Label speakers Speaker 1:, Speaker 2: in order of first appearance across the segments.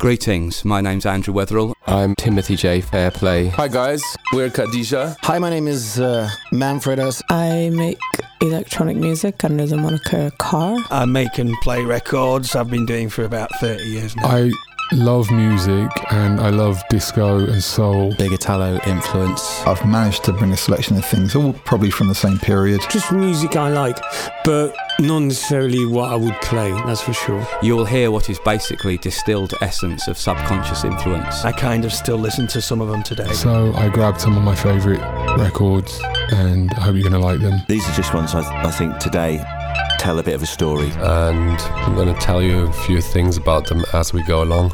Speaker 1: Greetings, my name's Andrew Weatherall.
Speaker 2: I'm Timothy J. Fairplay.
Speaker 3: Hi guys, we're Khidja.
Speaker 4: Hi, my name is uh, Manfredas.
Speaker 5: I make electronic music under the moniker Car.
Speaker 6: I make and play records. I've been doing for about 30 years now.
Speaker 7: I love music and I love disco and soul.
Speaker 8: Big Italo influence.
Speaker 9: I've managed to bring a selection of things, all probably from the same period.
Speaker 10: Just music I like, but not necessarily what I would play, that's for sure.
Speaker 1: You will hear what is basically distilled essence of subconscious influence.
Speaker 6: I kind of still listen to some of them today.
Speaker 7: So I grabbed some of my favourite records and I hope you're going to like them.
Speaker 11: These are just ones I, th- I think today tell a bit of a story.
Speaker 2: And I'm going to tell you a few things about them as we go along.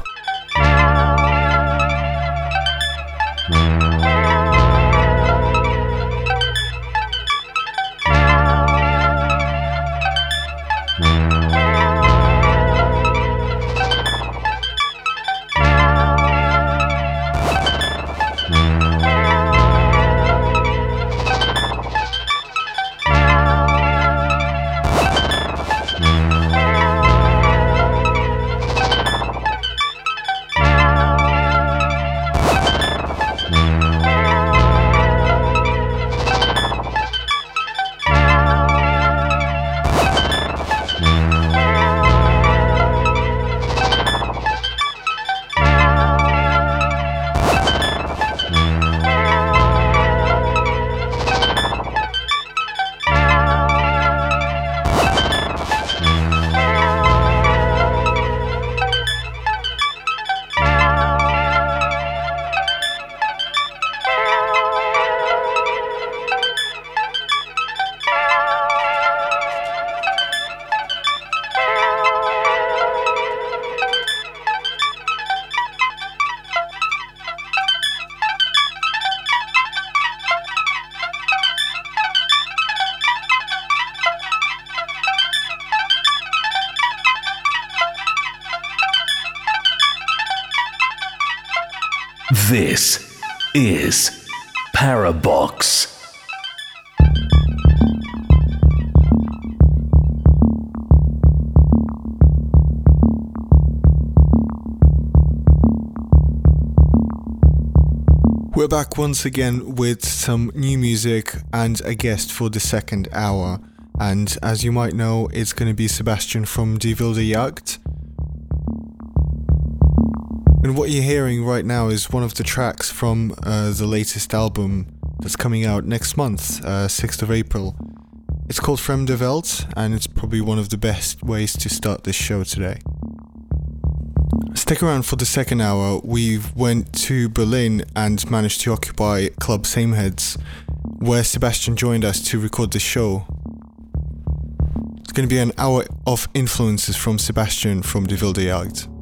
Speaker 12: Once again with some new music and a guest for the second hour. And as you might know, it's going to be Sebastian from Die Wilde Jagd. And what you're hearing right now is one of the tracks from uh, the latest album that's coming out next month, uh, 6th of April. It's called Fremde Welt, and it's probably one of the best ways to start this show today. Stick around for the second hour. We went to Berlin and managed to occupy Club Sameheads, where Sebastian joined us to record the show. It's going to be an hour of influences from Sebastian from Die Wilde Jagd.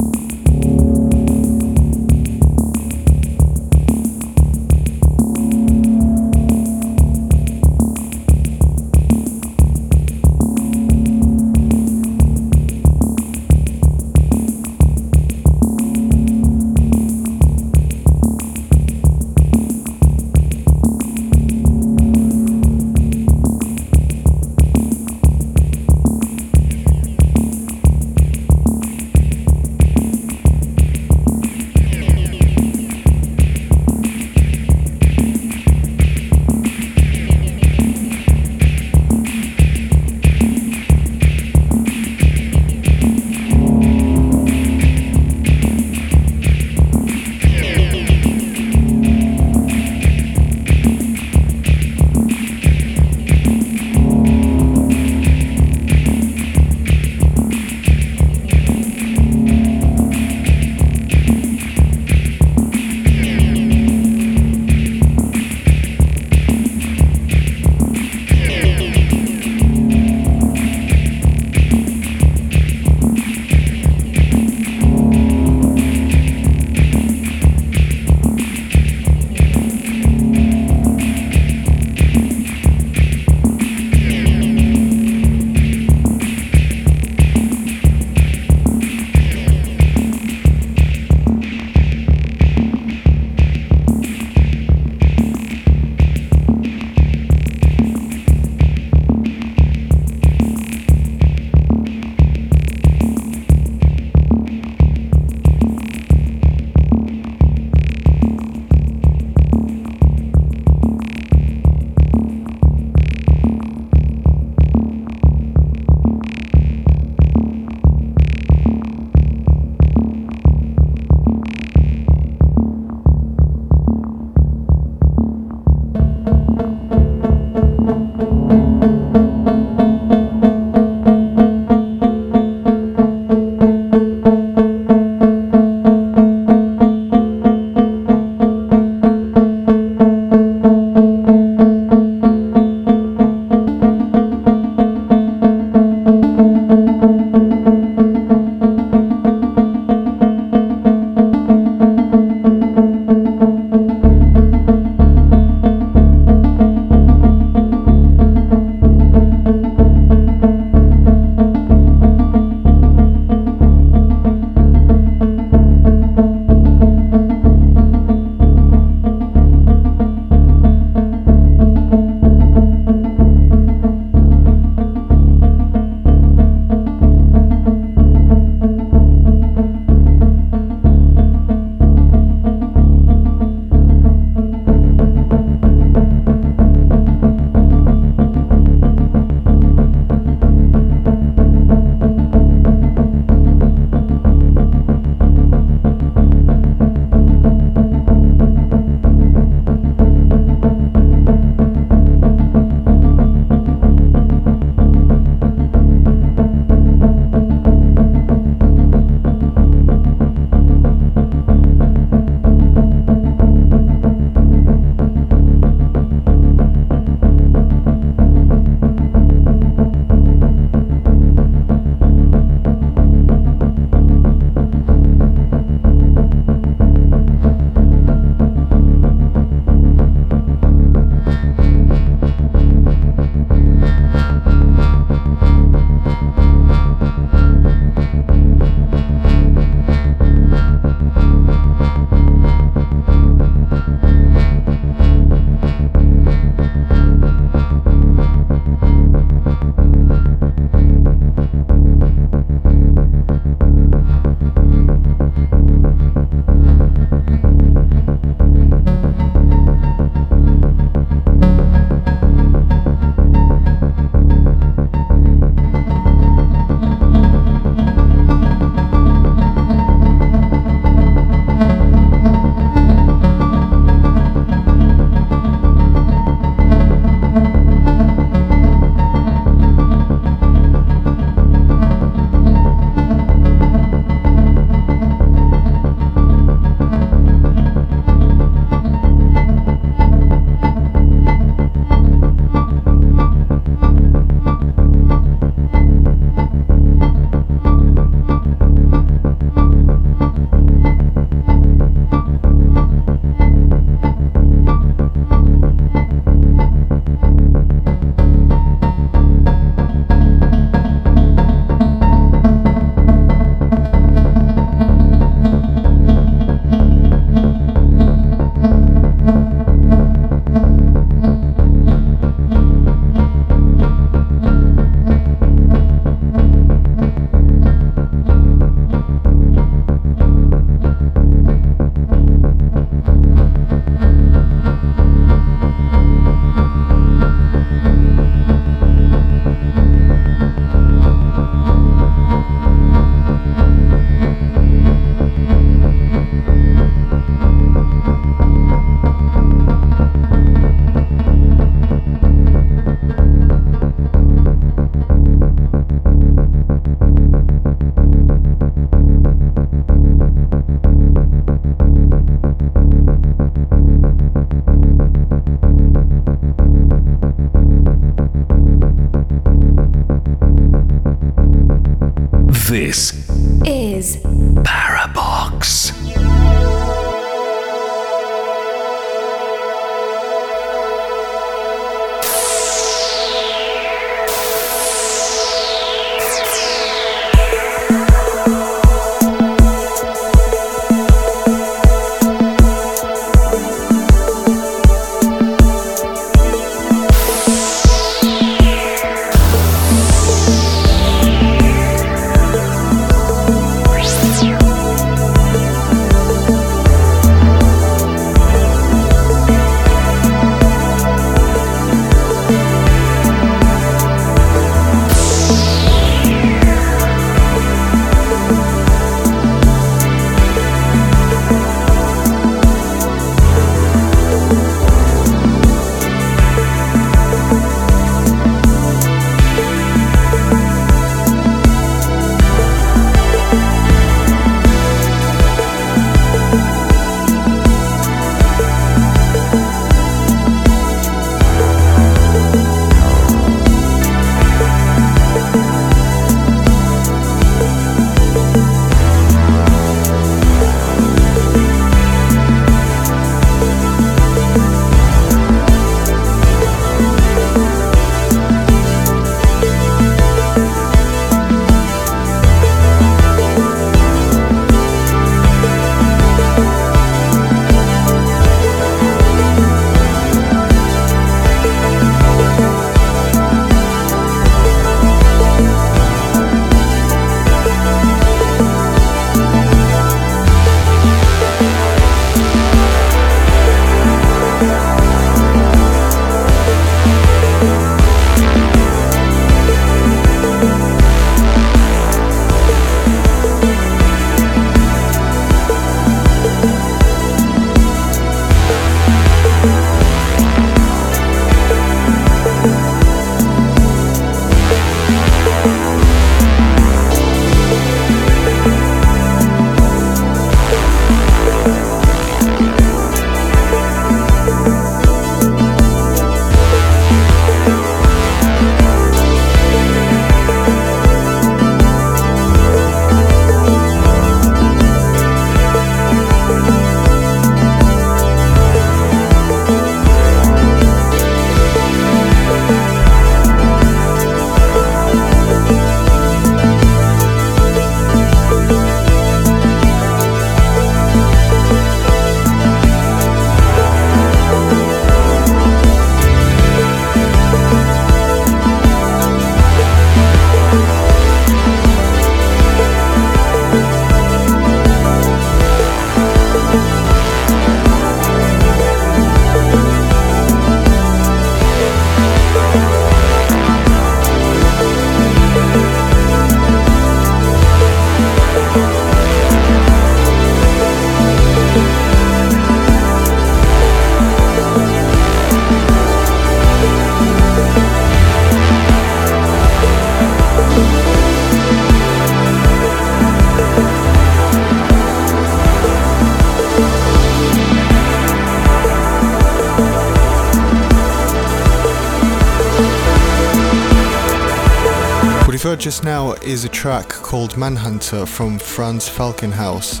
Speaker 13: Is
Speaker 12: a track called Manhunter from Franz Falkenhaus,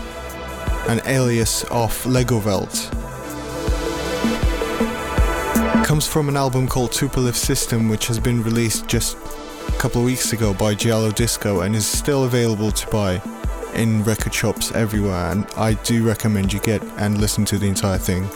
Speaker 12: an alias of Legowelt. Comes from an album called Tupolev System, which has been released just a couple of weeks ago by Giallo Disco and is still available to buy in record shops everywhere. And I do recommend you get and listen to the entire thing.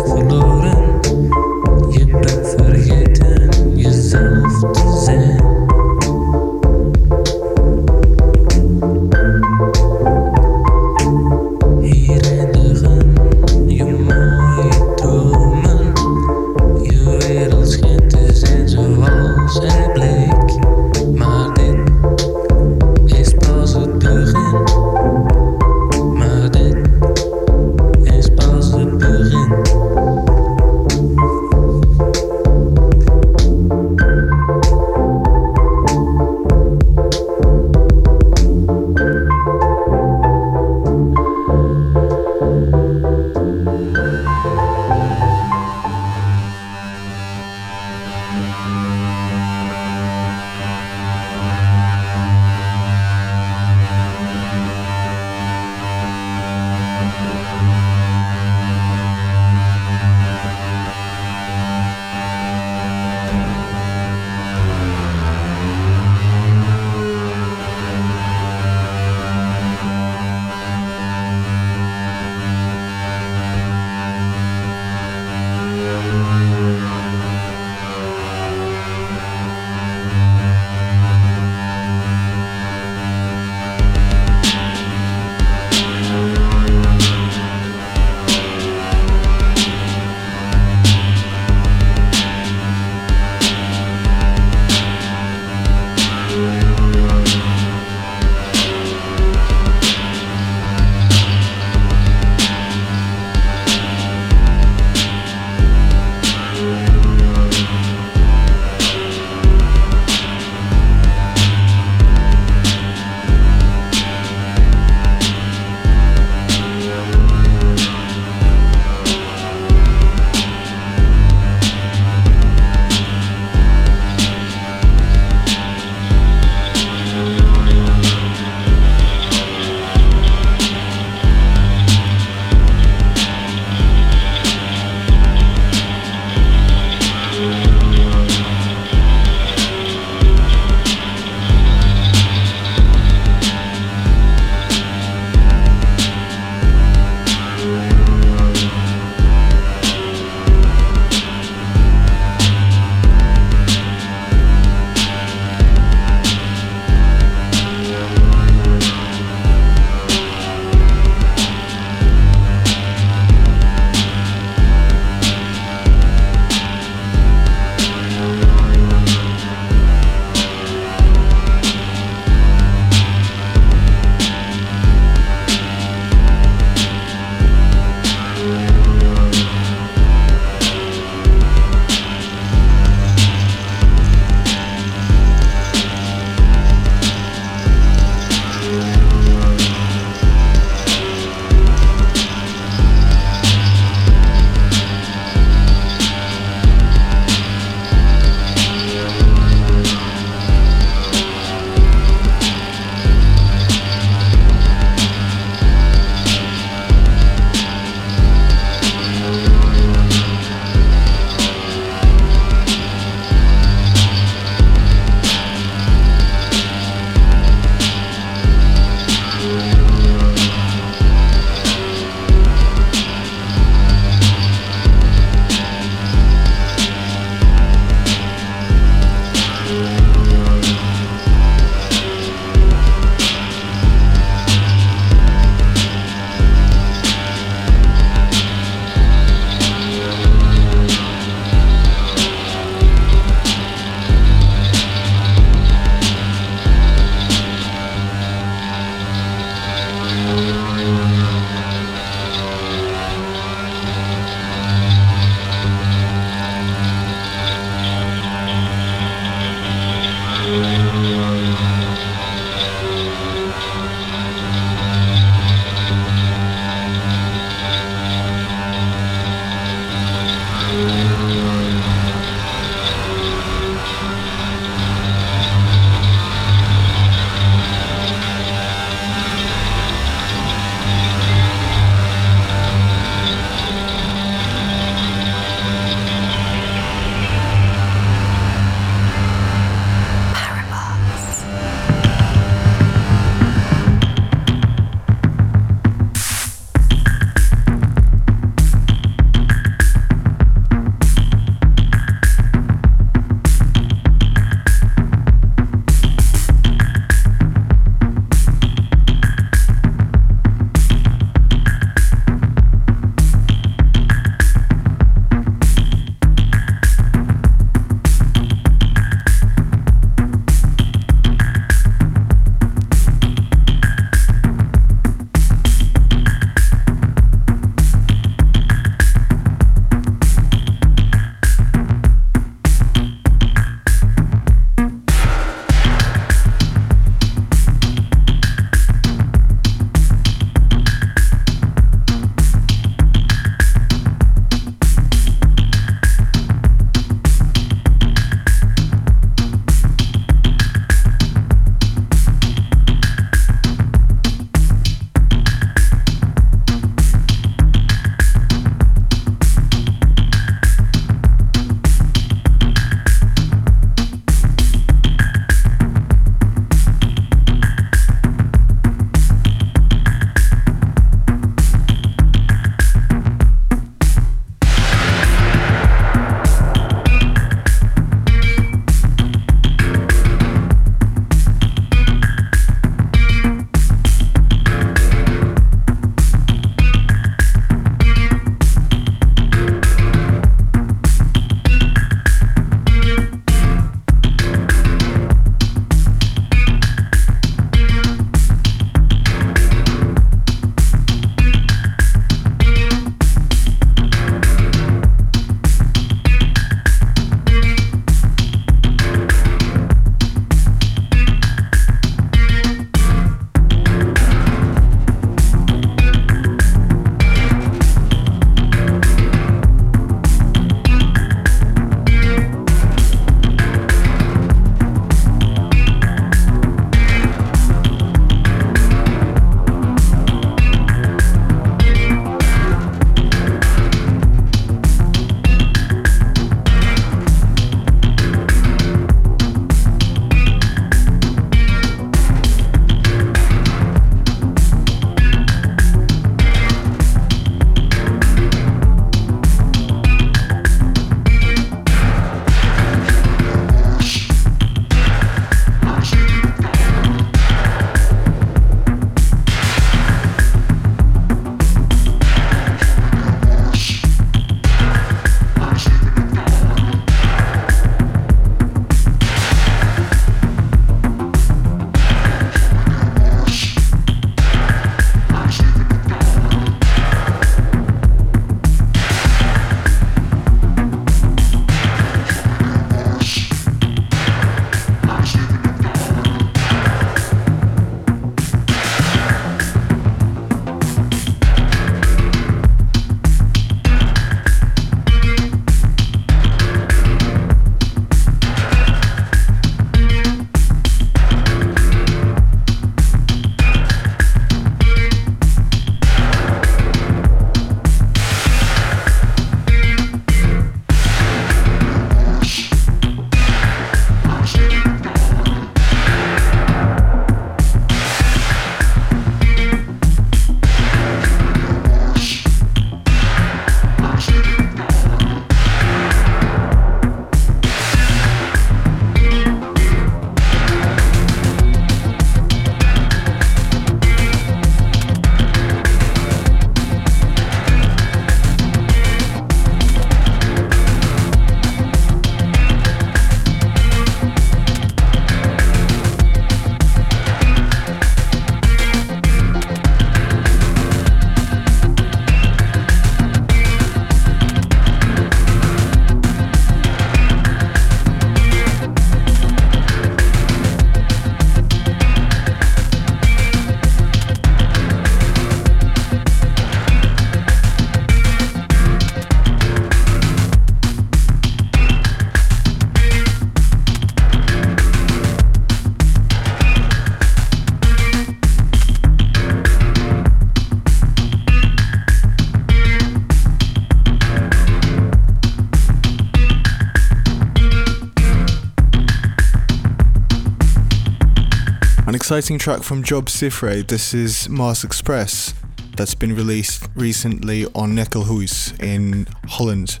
Speaker 12: Exciting track from Job Cifre. This is Mars Express that's been released recently on Knekelhuis in Holland.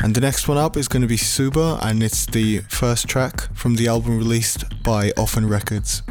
Speaker 12: And the next one up is going to be Suba, and it's the first track from the album released by Offen Records.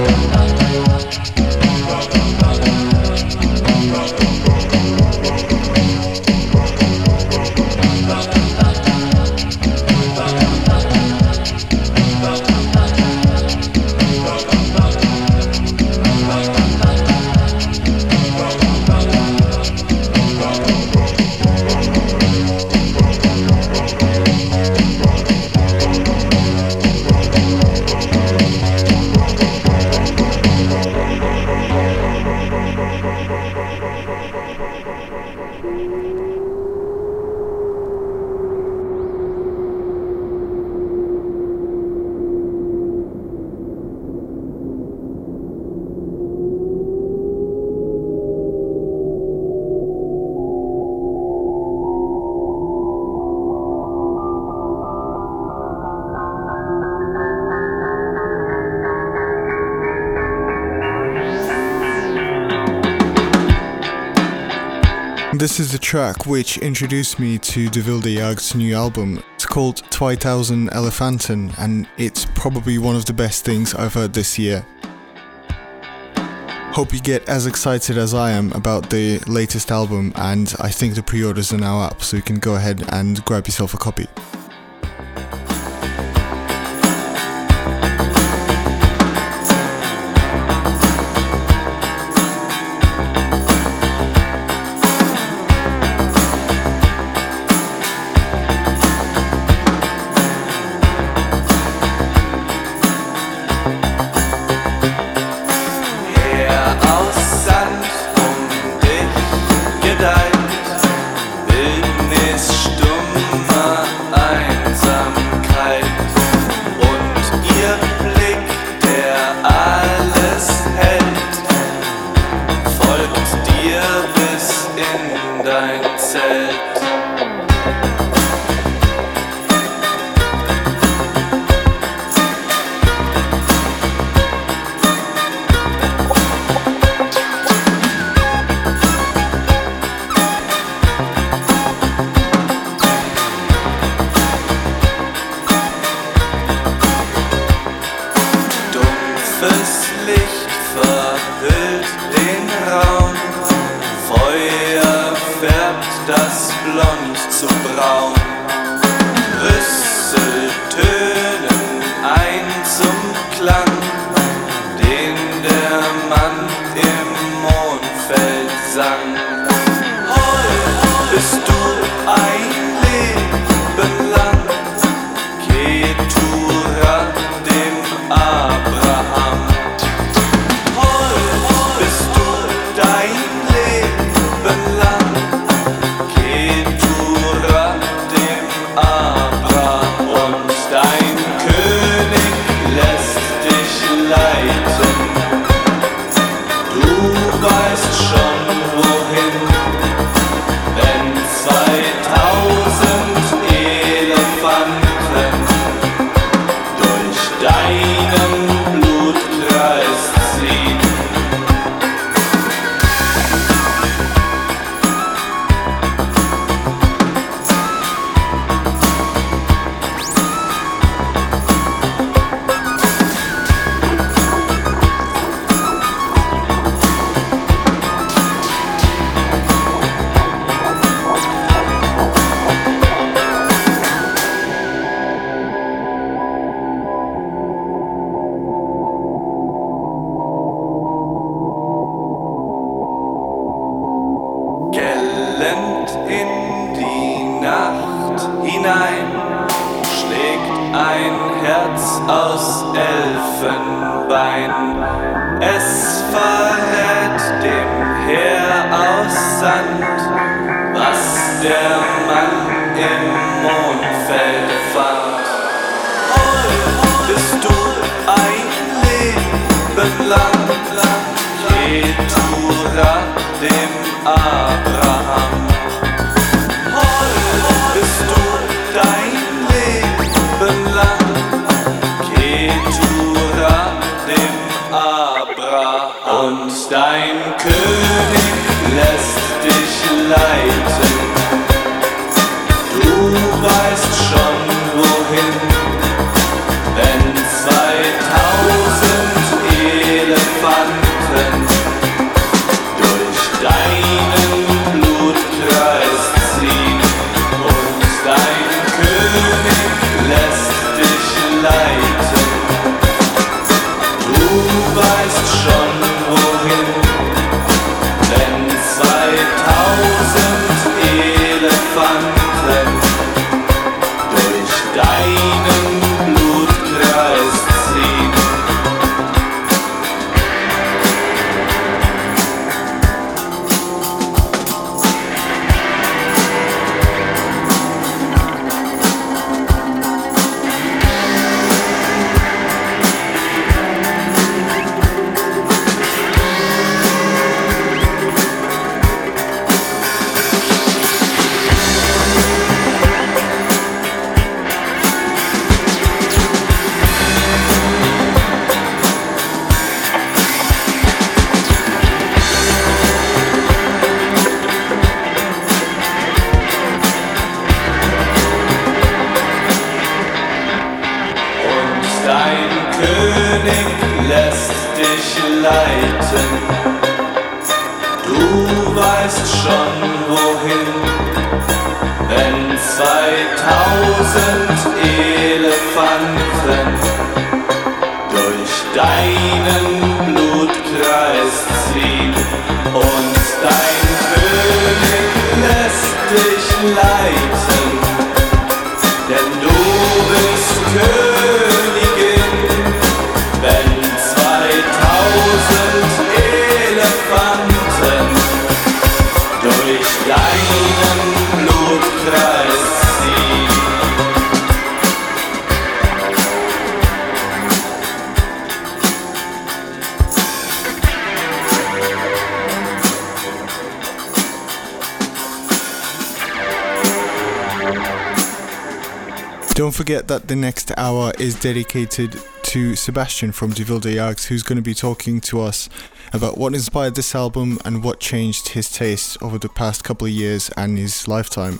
Speaker 14: now. Track which introduced me to Die Wilde new album. It's called 2000 Elefanten and it's probably one of the best things I've heard this year. Hope you get as excited as I am about the latest album and I think the pre-orders are now up so you can go ahead and grab yourself a copy.
Speaker 12: Dedicated to Sebastian from Die Wilde Jagd, who's going to be talking to us about what inspired this album and what changed his taste over the past couple of years and his lifetime.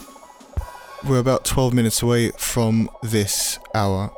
Speaker 12: We're about 12 minutes away from this hour.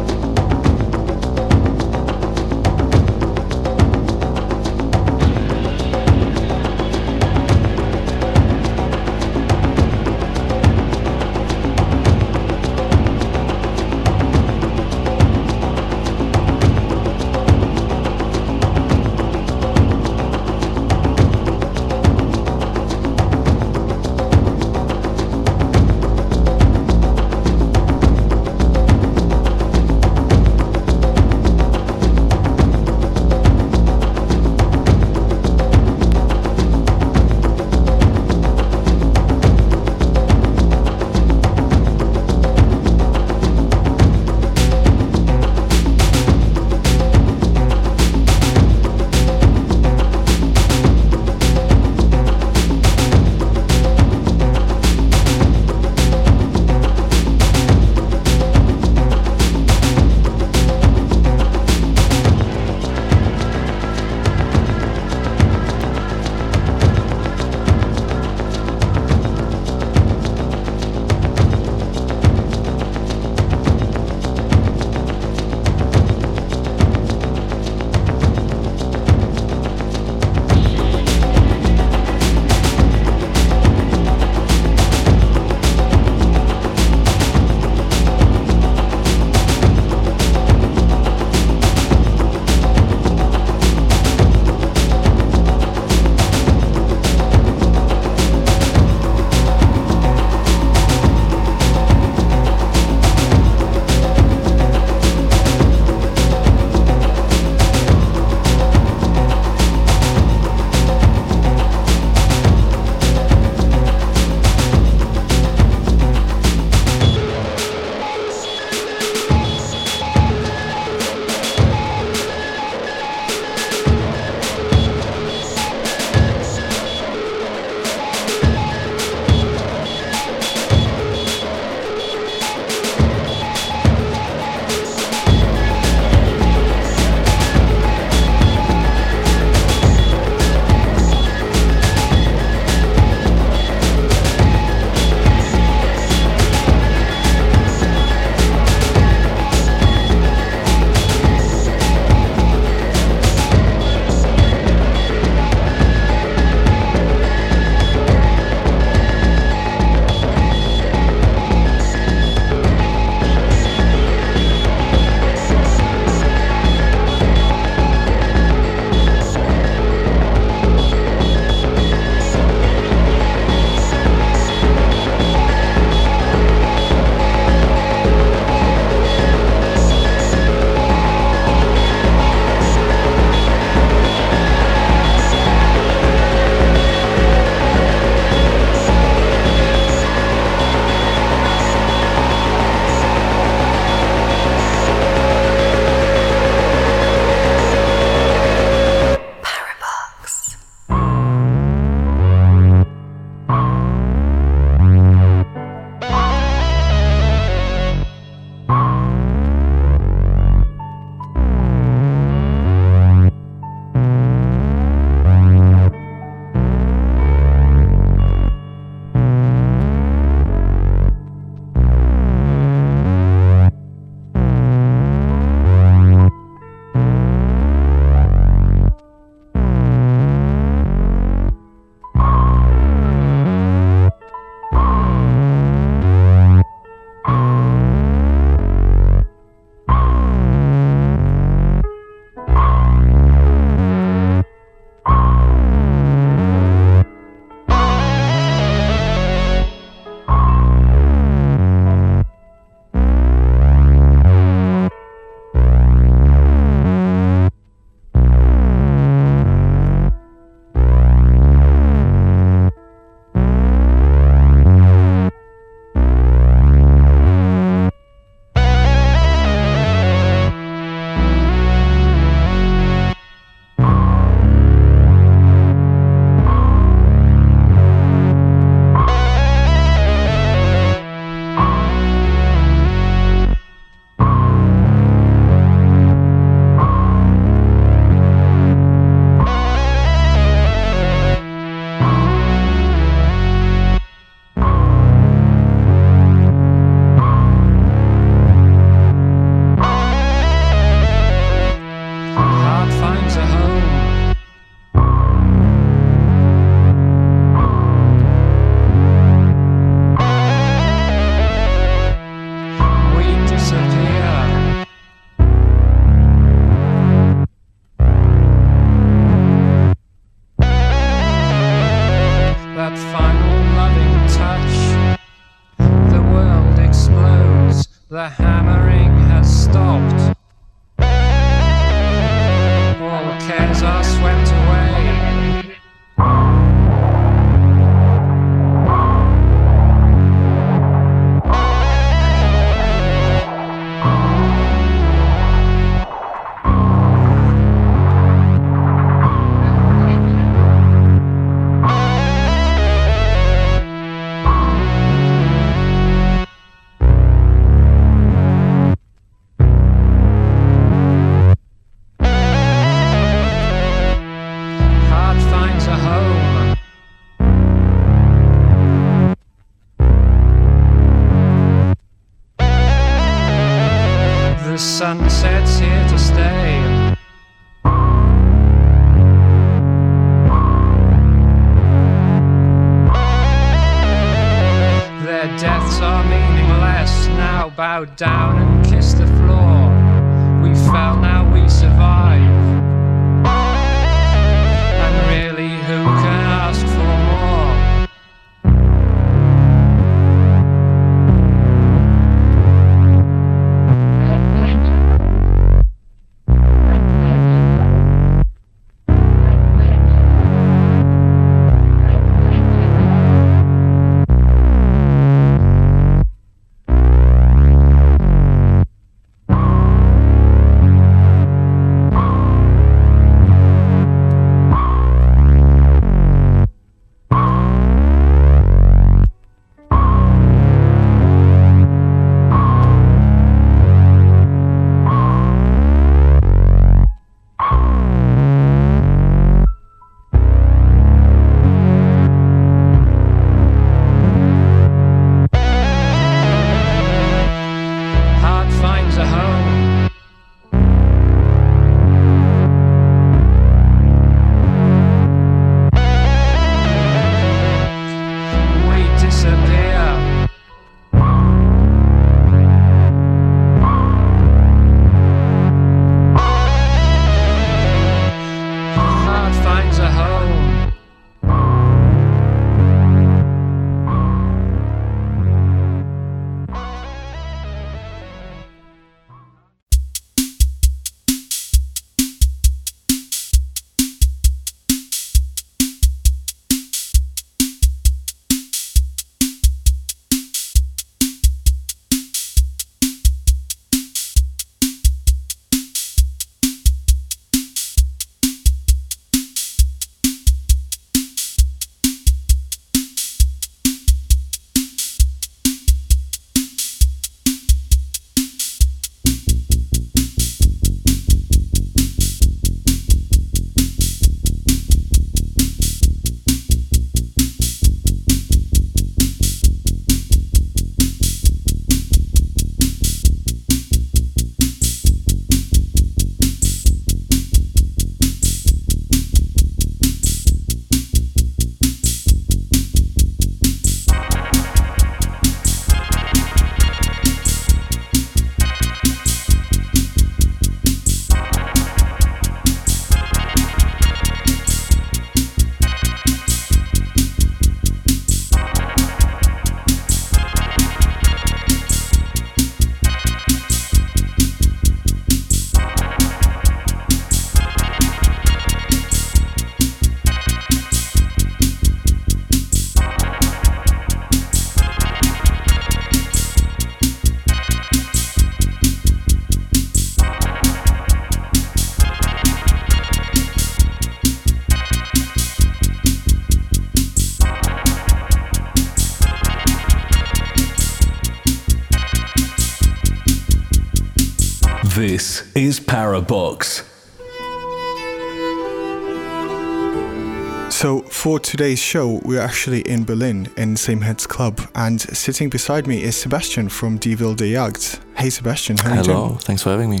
Speaker 12: So, for today's show, we're actually in Berlin in Sameheads Club, and sitting beside me is Sebastian from Die Wilde Jagd. Hey, Sebastian, how are you
Speaker 15: Hello,
Speaker 12: doing?
Speaker 15: thanks for having me.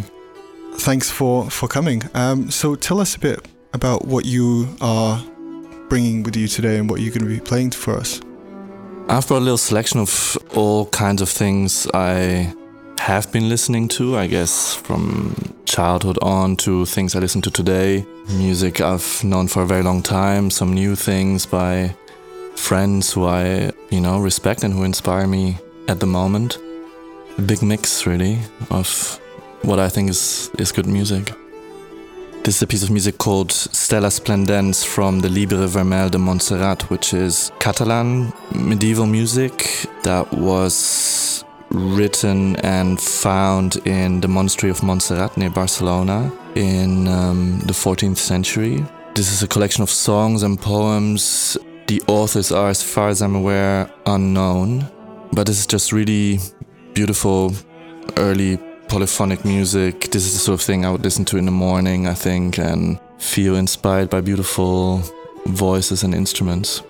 Speaker 12: Thanks for, for coming. Um, so, tell us a bit about what you are bringing with you today and what you're going to be playing for us.
Speaker 15: I've brought a little selection of all kinds of things I have been listening to, I guess, from childhood on to things I listen to today. Music I've known for a very long time, some new things by friends who I, you know, respect and who inspire me at the moment. a big mix, really, of what I think is, is good music. This is a piece of music called Stella Splendens from the Llibre Vermell de Montserrat, which is Catalan medieval music that was written and found in the monastery of Montserrat near Barcelona in um, the 14th century. This is a collection of songs and poems. The authors are, as far as I'm aware, unknown, but this is just really beautiful early polyphonic music. This is the sort of thing I would listen to in the morning, I think, and feel inspired by beautiful voices and instruments.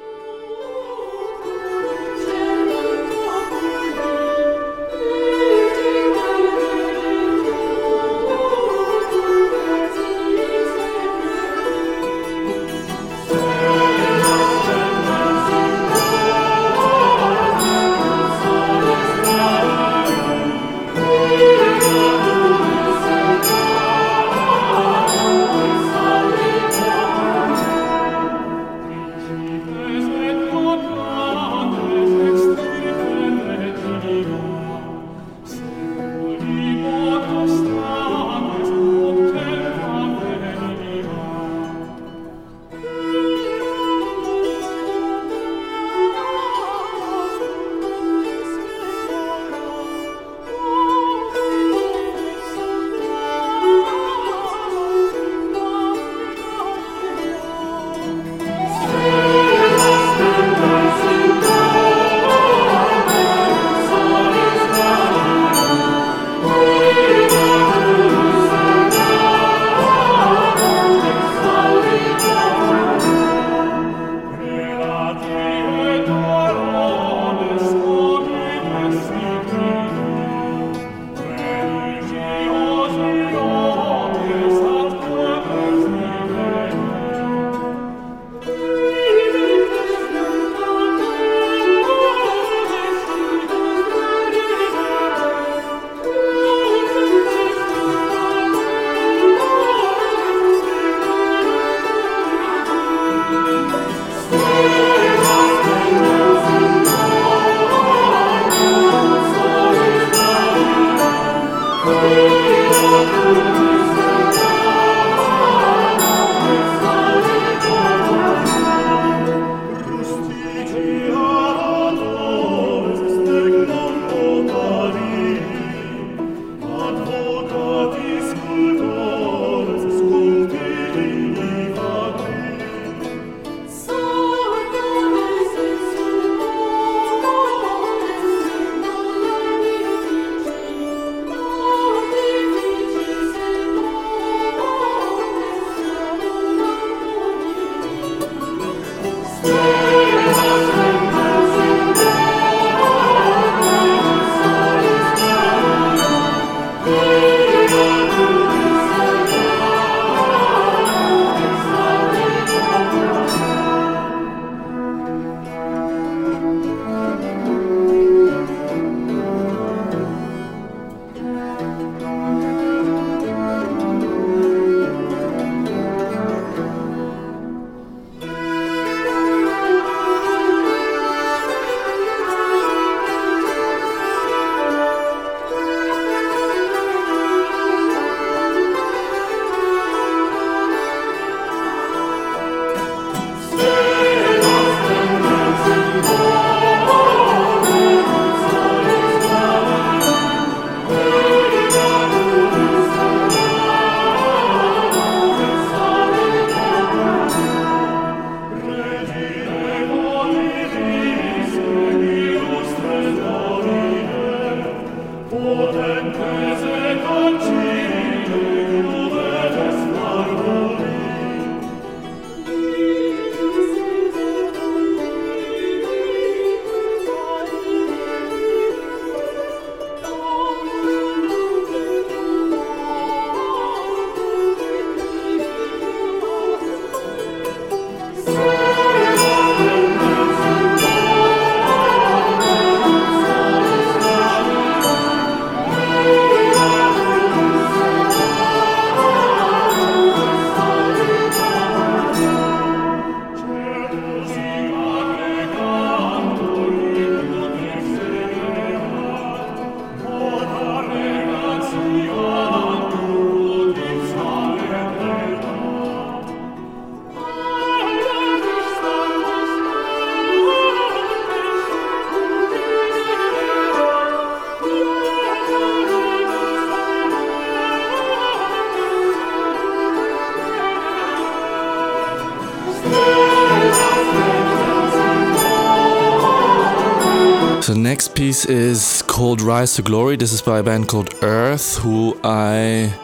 Speaker 15: Called Rise to Glory. This is by a band called Earth, who I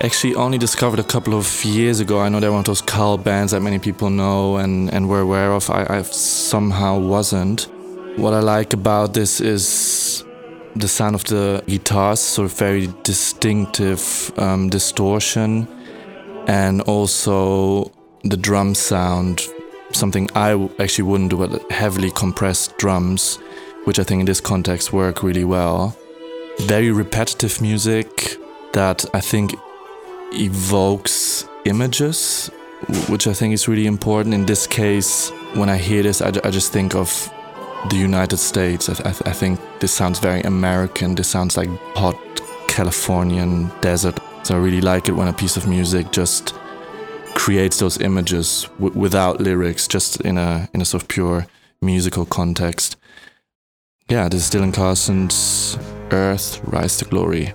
Speaker 15: actually only discovered a couple of years ago. I know they're one of those cult bands that many people know and, and were aware of. I, I somehow wasn't. What I like about this is the sound of the guitars, sort of very distinctive um, distortion, and also the drum sound, something I actually wouldn't do, but heavily compressed drums, which I think in this context work really well. Very repetitive music that I think evokes images, which I think is really important. In this case, when I hear this, I, I just think of the United States. I, I, think this sounds very American. This sounds like hot Californian desert. So I really like it when a piece of music just creates those images without lyrics, just in a in a sort of pure musical context. Yeah, this is Dylan Carlson's Earth Rise to Glory.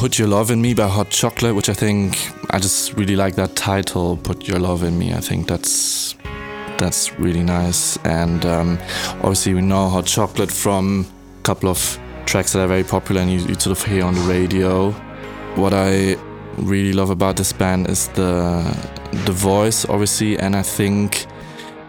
Speaker 15: Put Your Love in Me by Hot Chocolate, which I think I just really like that title, Put Your Love in Me. I think that's that's really nice. And um, obviously, we know Hot Chocolate from a couple of tracks that are very popular and you, you sort of hear on the radio. What I really love about this band is the the voice, obviously, and I think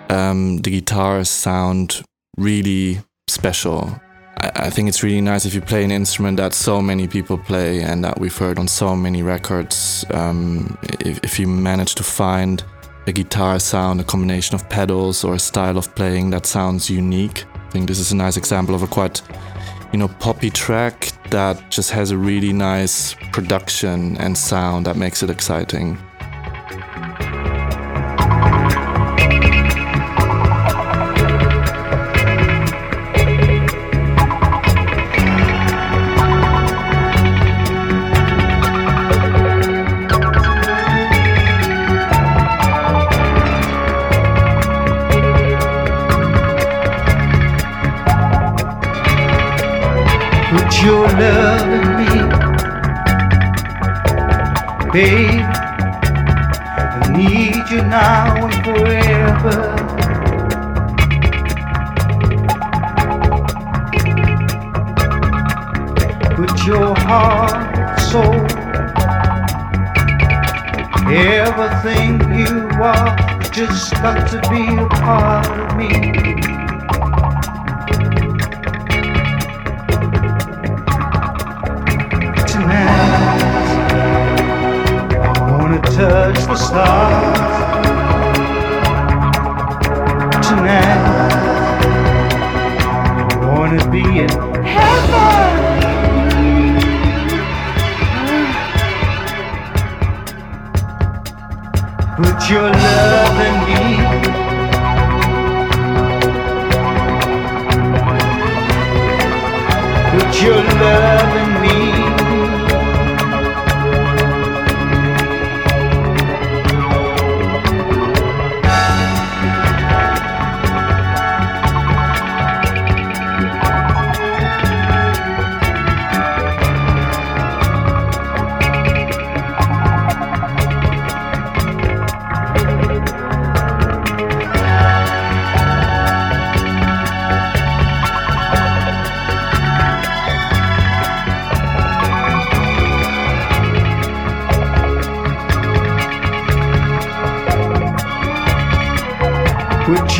Speaker 15: um, the guitars sound really special. I, think it's really nice if you play an instrument that so many people play and that we've heard on so many records. Um, if, if you manage to find a guitar sound, a combination of pedals, or a style of playing that sounds unique, I think this is a nice example of a quite you know, poppy track that just has a really nice production and sound that makes it exciting.
Speaker 16: Got to be a part of me.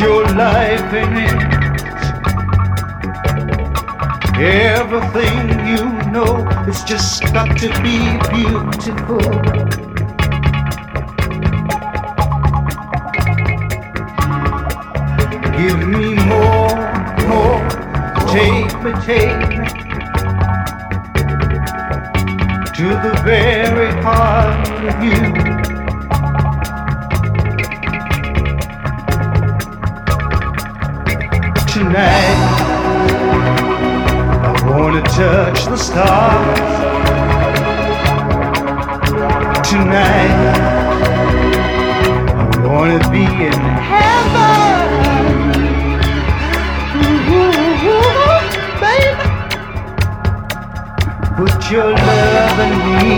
Speaker 16: Your life in it. Everything you know, it's just got to be beautiful. Give me more, more, take me, take me to the very heart of you. Touch the stars tonight. I wanna be in heaven, Ooh, baby. Put your love in me.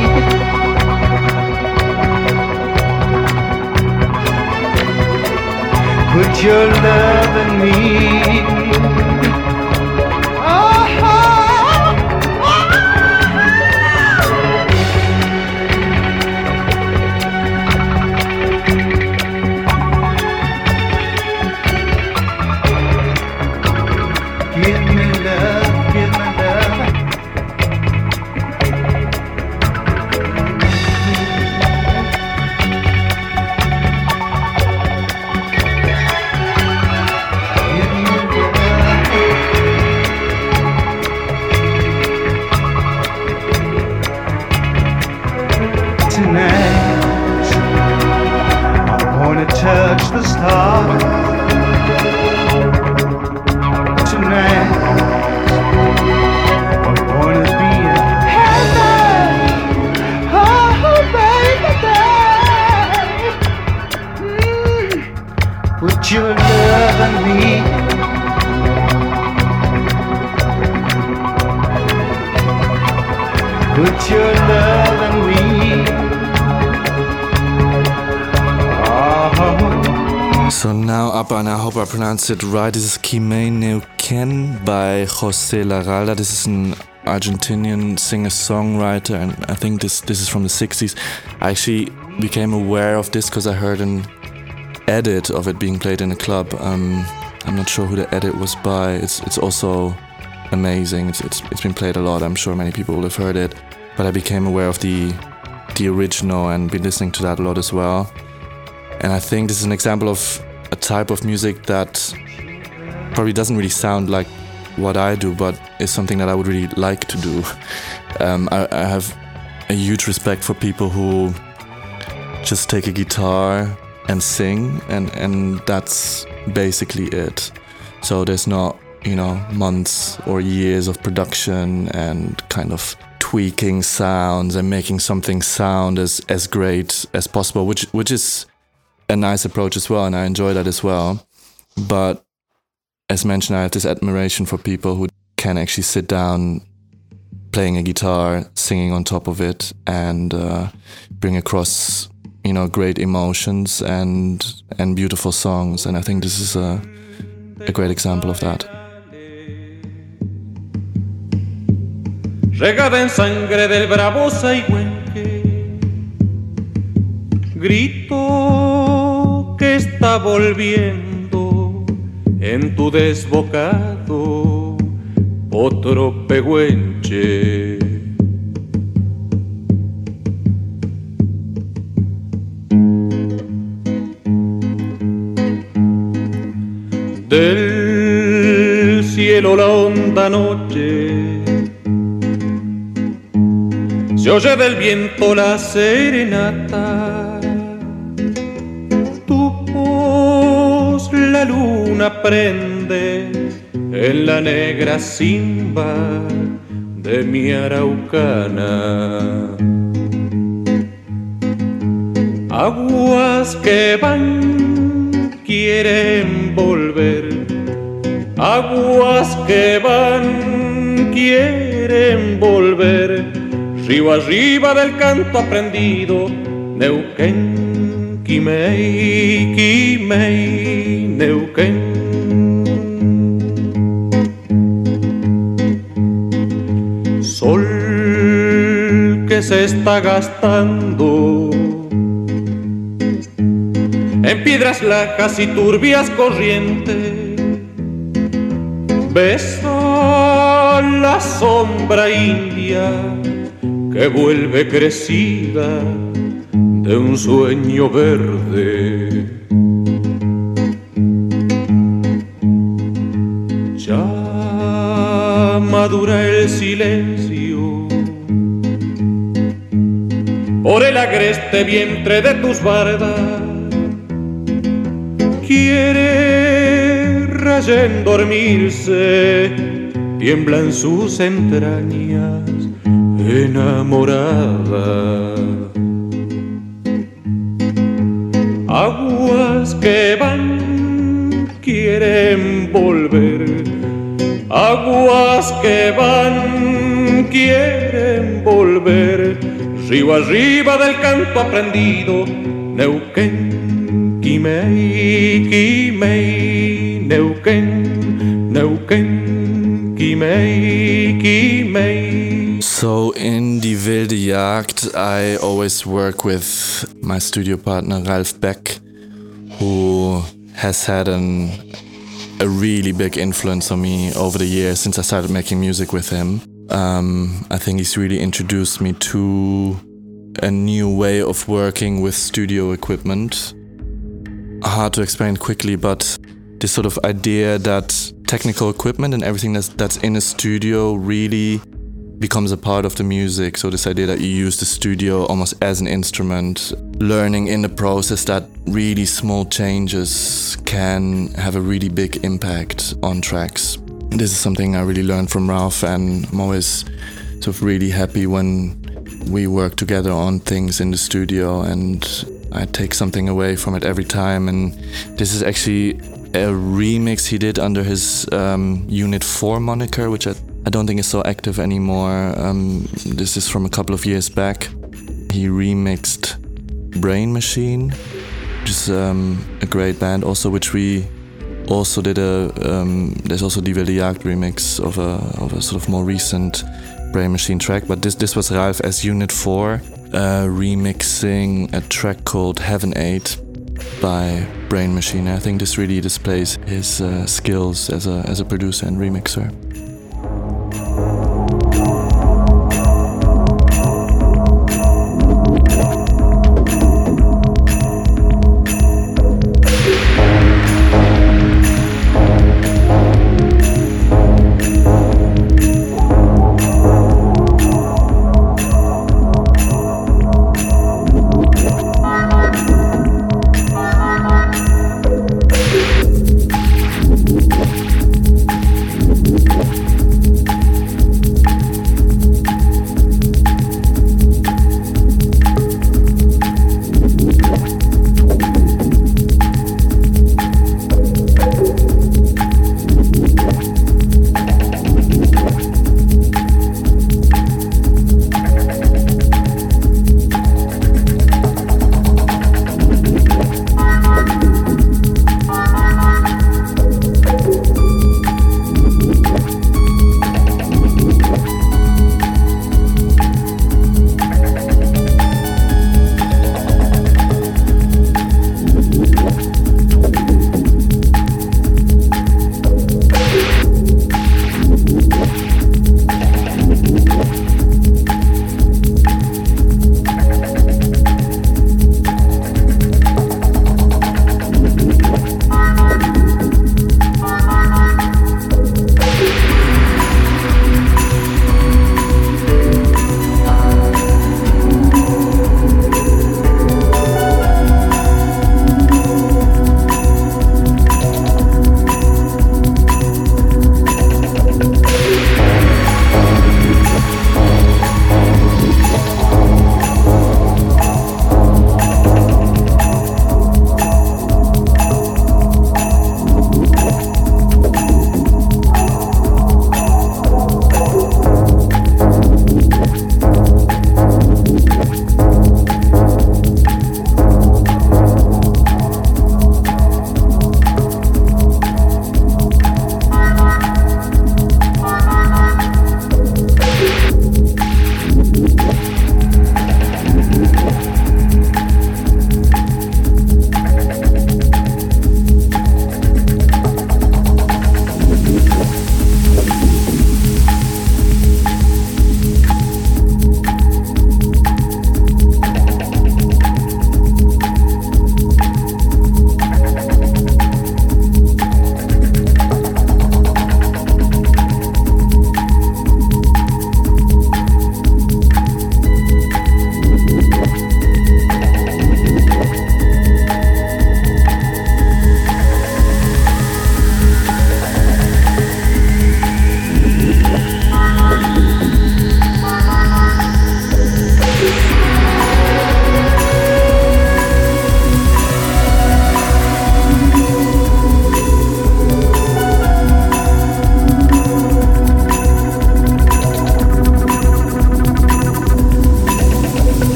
Speaker 16: Put your love in me.
Speaker 15: Right. This is Quimey Neuquén by Jose Larralde. This is an Argentinian singer-songwriter, and I think this this is from the 60s. I actually became aware of this because I heard an edit of it being played in a club. Um, I'm not sure who the edit was by. It's it's also amazing. It's, it's it's been played a lot. I'm sure many people will have heard it, but I became aware of the the original and been listening to that a lot as well. And I think this is an example of type of music that probably doesn't really sound like what I do, but is something that I would really like to do. Um, I, I have a huge respect for people who just take a guitar and sing, and, and that's basically it. So there's not, you know, months or years of production and kind of tweaking sounds and making something sound as, as great as possible, which which is a nice approach as well, and I enjoy that as well. But as mentioned, I have this admiration for people who can actually sit down playing a guitar, singing on top of it, and uh, bring across you know great emotions and and beautiful songs. And I think this is a a great example of that.
Speaker 17: regada en sangre del bravo Saihueque. Grito volviendo en tu desbocado otro pehuenche. Del cielo la honda noche se oye del viento la serenata. La luna prende en la negra simba de mi araucana. Aguas que van quieren volver, aguas que van quieren volver. Río arriba del canto aprendido, Neuquén, Quimei, Quimei, Neuquén. Sol que se está gastando en piedras lajas y turbias corrientes. Besa la sombra india que vuelve crecida de un sueño verde. Ya madura el silencio por el agreste vientre de tus bardas. Quiere rayen dormirse, tiembla en sus entrañas enamorada. Que van quieren volver, aguas que van quieren volver, río arriba del canto aprendido, Neuquén, Quimei, Quimei, Neuquén, Neuquén, Quimei, Quimei.
Speaker 15: So in Die Wilde Jagd, I always work with my studio partner Ralf Beck, who has had an, a really big influence on me over the years since I started making music with him. Um, I think he's really introduced me to a new way of working with studio equipment. Hard to explain quickly, but this sort of idea that technical equipment and everything that's, that's in a studio really becomes a part of the music. So, this idea that you use the studio almost as an instrument, learning in the process that really small changes can have a really big impact on tracks. This is something I really learned from Ralf, and I'm always sort of really happy when we work together on things in the studio and I take something away from it every time. And this is actually a remix he did under his um, Unit 4 moniker, which I I don't think it's so active anymore. Um, this is from a couple of years back. He remixed Brain Machine which is um, a great band, also which we also did a. Um, there's also Die Wilde Jagd remix of a of a sort of more recent Brain Machine track, but this this was Ralf as Unit Four uh, remixing a track called Heaven Eight by Brain Machine. I think this really displays his uh, skills as a as a producer and remixer.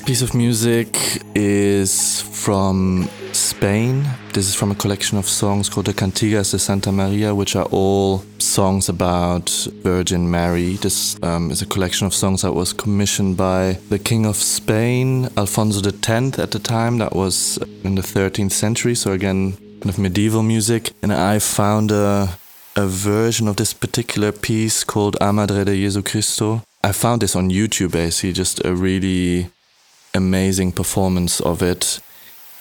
Speaker 15: Piece of music is from Spain. This is from a collection of songs called the Cantigas de Santa Maria, which are all songs about Virgin Mary. This um, is a collection of songs that was commissioned by the King of Spain, Alfonso X, at the time. That was in the 13th century, so again, kind of medieval music. And I found a, a version of this particular piece called A Madre de Jesu Cristo. I found this on YouTube basically, just a really amazing performance of it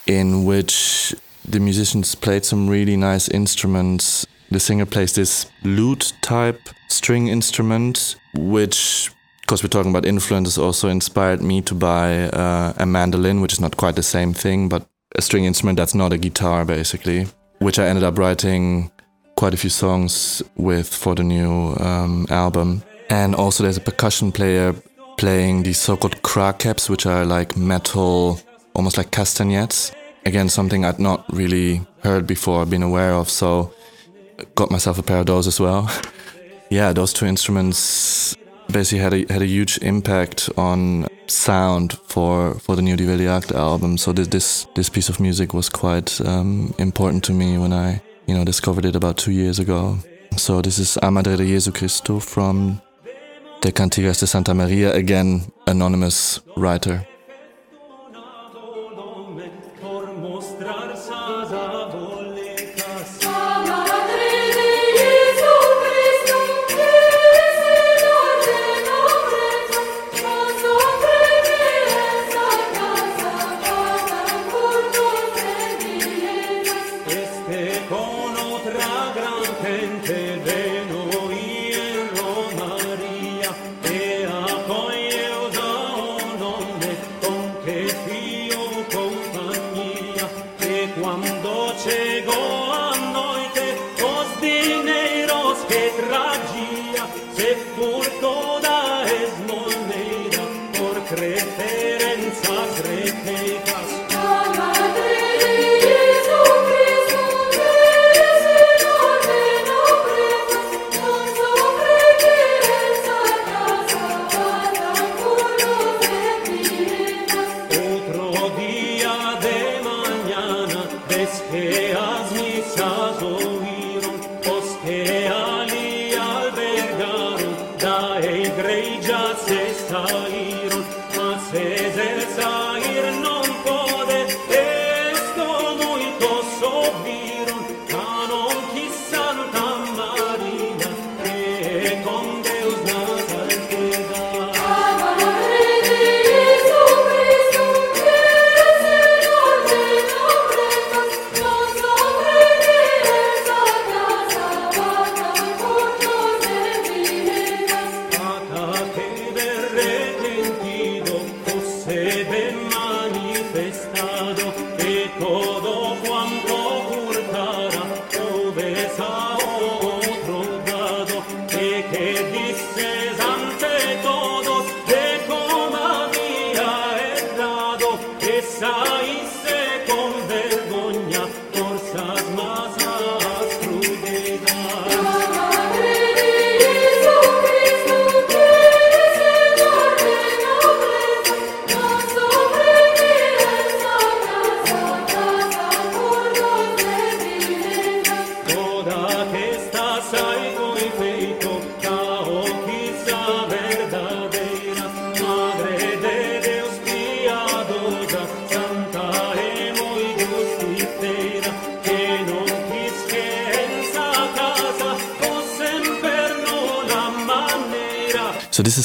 Speaker 15: in which the musicians played some really nice instruments. The singer plays this lute type string instrument, which, because we're talking about influences, also inspired me to buy uh, a mandolin, which is not quite the same thing, but a string instrument that's not a guitar, basically, which I ended up writing quite a few songs with for the new um, album. And also, there's a percussion player playing these so-called crackcaps, which are like metal, almost like castanets. again, something I'd not really heard before, been aware of. So, got myself a pair of those as well. yeah, those two instruments basically had a had a huge impact on sound for for the new Die Jagd album. So this this this piece of music was quite um, important to me when I you know discovered it about two years ago. So this is A Madre de Jesu Cristo from De Cantigas de Santa Maria, again anonymous writer.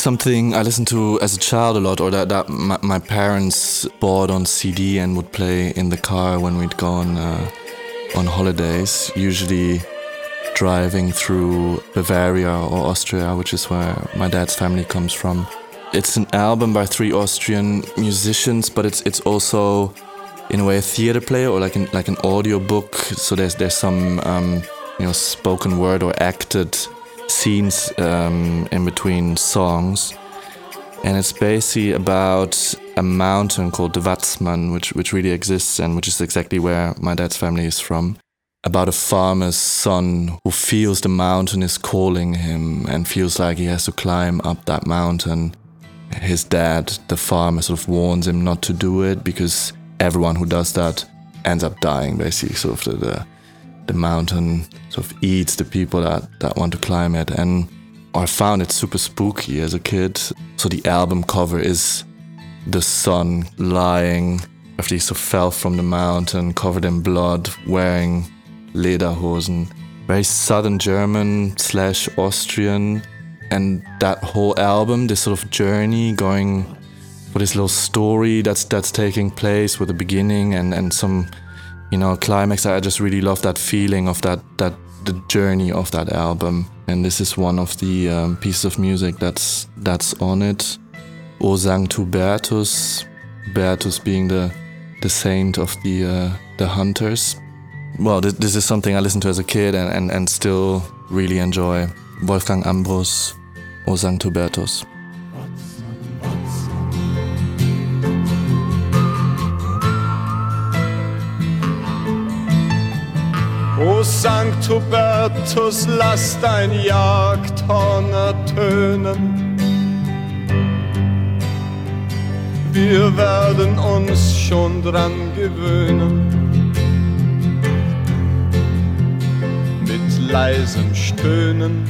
Speaker 15: Something I listened to as a child a lot, or that, that my, my, parents bought on CD and would play in the car when we'd go on, uh, on holidays, usually driving through Bavaria or Austria, which is where my dad's family comes from. It's an album by three Austrian musicians, but it's it's also in a way a theater play or like an like an audio book. So there's there's some um, you know spoken word or acted scenes um, in between songs. And it's basically about a mountain called the Watzmann, which, which really exists and which is exactly where my dad's family is from. About a farmer's son who feels the mountain is calling him and feels like he has to climb up that mountain. His dad, the farmer, sort of warns him not to do it because everyone who does that ends up dying, basically. Sort of the, the the mountain sort of eats the people that, that want to climb it. And I found it super spooky as a kid. So the album cover is the son lying after he sort of fell from the mountain, covered in blood, wearing lederhosen. Very southern German slash Austrian. And that whole album, this sort of journey going for this little story that's that's taking place with a beginning and, and some you know climax i just really love that feeling of that that the journey of that album. And this is one of the um, pieces of music that's that's on it. O Sankt Hubertus bertus being the the saint of the uh, the hunters. Well this, this is something i listened to as a kid and, and, and still really enjoy. Wolfgang ambros o Sankt Hubertus
Speaker 18: O Sankt Hubertus, lass dein Jagdhorn ertönen. Wir werden uns schon dran gewöhnen. Mit leisem Stöhnen.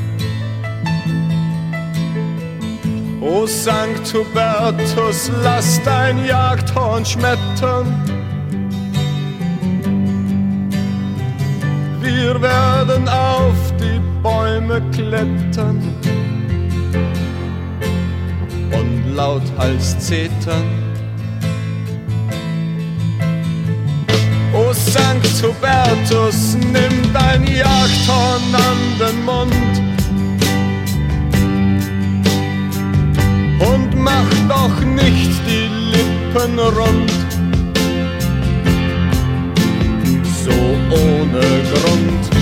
Speaker 18: O Sankt Hubertus, lass dein Jagdhorn schmettern. Wir werden auf die Bäume klettern und lauthals zetern. O Sankt Hubertus, nimm dein Jagdhorn an den Mund und mach doch nicht die Lippen rund. Ohne Grund.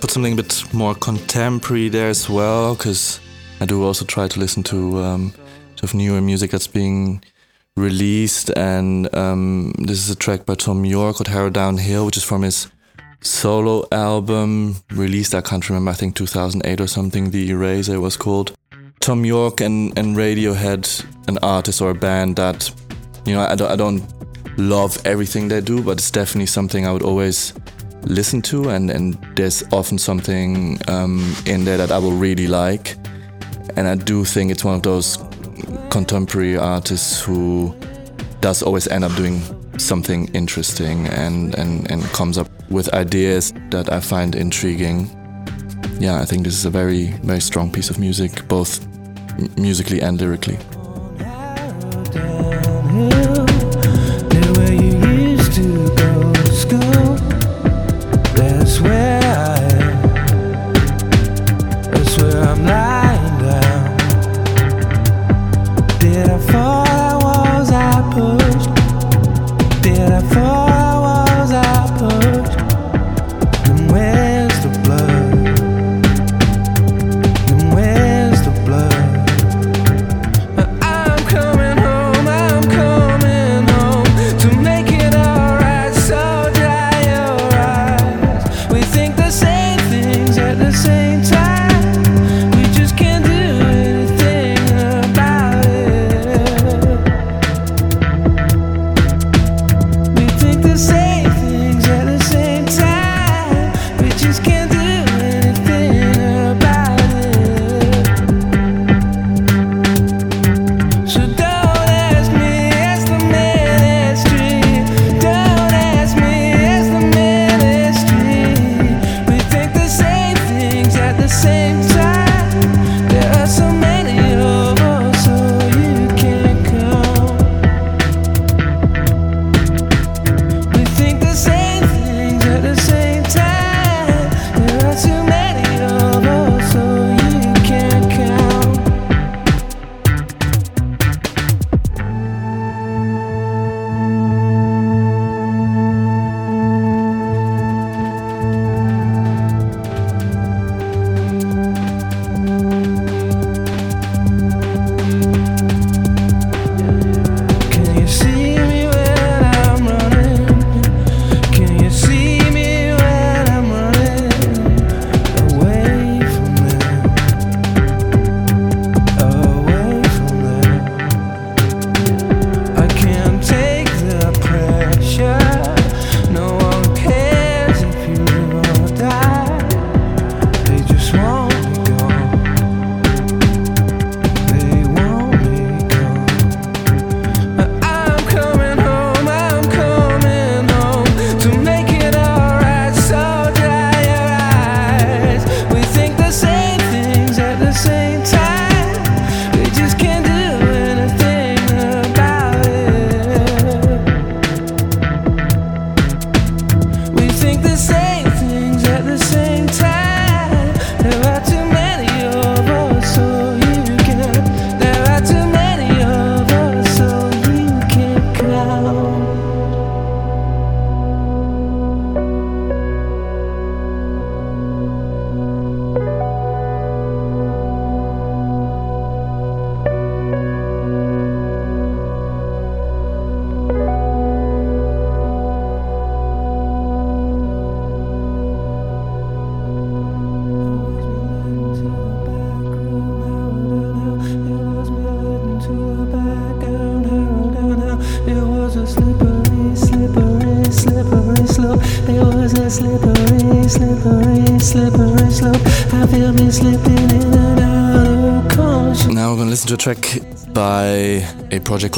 Speaker 15: Put something a bit more contemporary there as well, because I do also try to listen to um, sort of newer music that's being released. And um, this is a track by Thom Yorke called Harrowdown Hill, which is from his solo album released, I can't remember, I think 2008 or something, The Eraser it was called. Thom Yorke and, and Radiohead, an artist or a band that, you know, I don't, I don't love everything they do, but it's definitely something I would always listen to, and, and there's often something um, in there that I will really like. And I do think it's one of those contemporary artists who does always end up doing something interesting and, and, and comes up with ideas that I find intriguing. Yeah, I think this is a very, very strong piece of music, both musically and lyrically.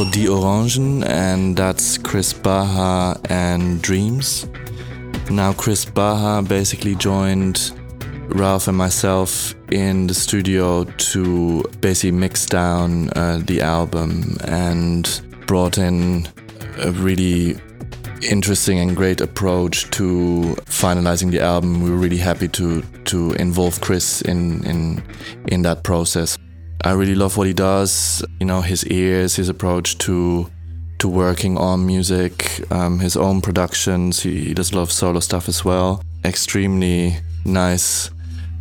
Speaker 15: Called Die Orangen, and that's Chris Baha and Dreams. Now, Chris Baha basically joined Ralf and myself in the studio to basically mix down uh, the album and brought in a really interesting and great approach to finalizing the album. We were really happy to to involve Chris in in in that process. I really love what he does. You know, his ears, his approach to to working on music, um, his own productions. He, he does a lot of solo stuff as well. Extremely nice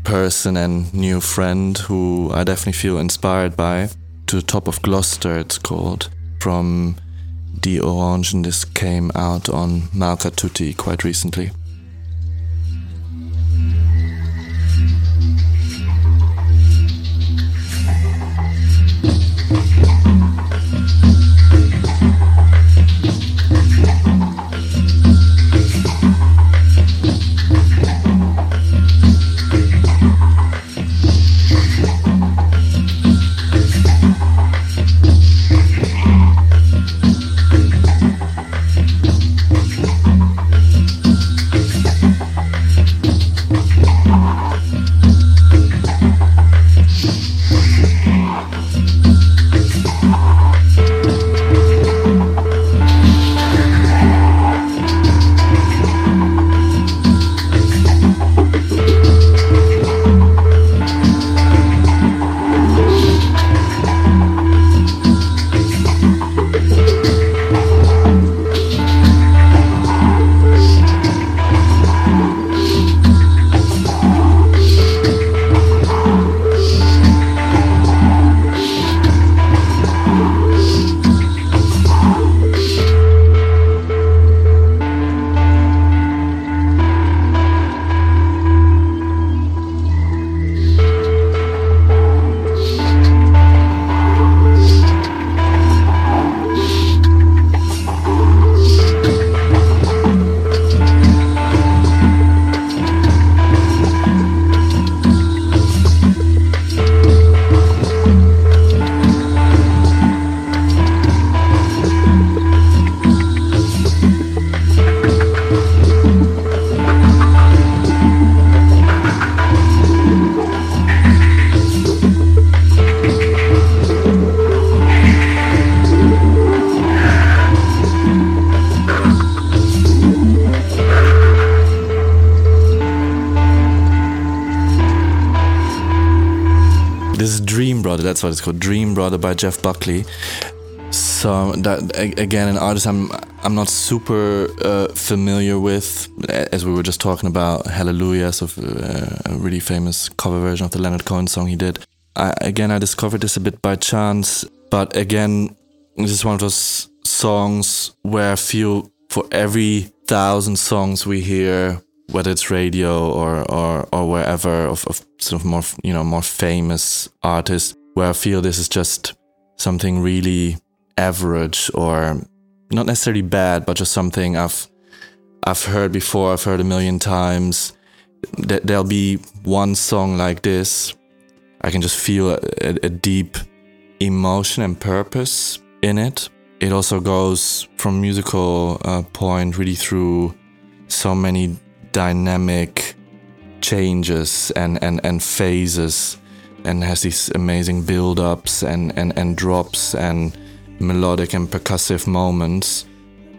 Speaker 15: person and new friend who I definitely feel inspired by. To the top of Gloucester, it's called from the Orange, and This came out on Malka Tutti quite recently. Yeah. That's what it's called. Dream Brother by Jeff Buckley. So that again, an artist I'm I'm not super uh, familiar with, as we were just talking about Hallelujah, so uh, a really famous cover version of the Leonard Cohen song he did. I, again, I discovered this a bit by chance, but again, this is one of those songs where I feel for every thousand songs we hear, whether it's radio or or, or wherever of, of sort of more you know more famous artists, where I feel this is just something really average or not necessarily bad, but just something I've I've heard before. I've heard a million times. There'll be one song like this. I can just feel a, a deep emotion and purpose in it. It also goes from musical uh, point really through so many dynamic changes and, and, and phases and has these amazing build-ups and, and, and drops and melodic and percussive moments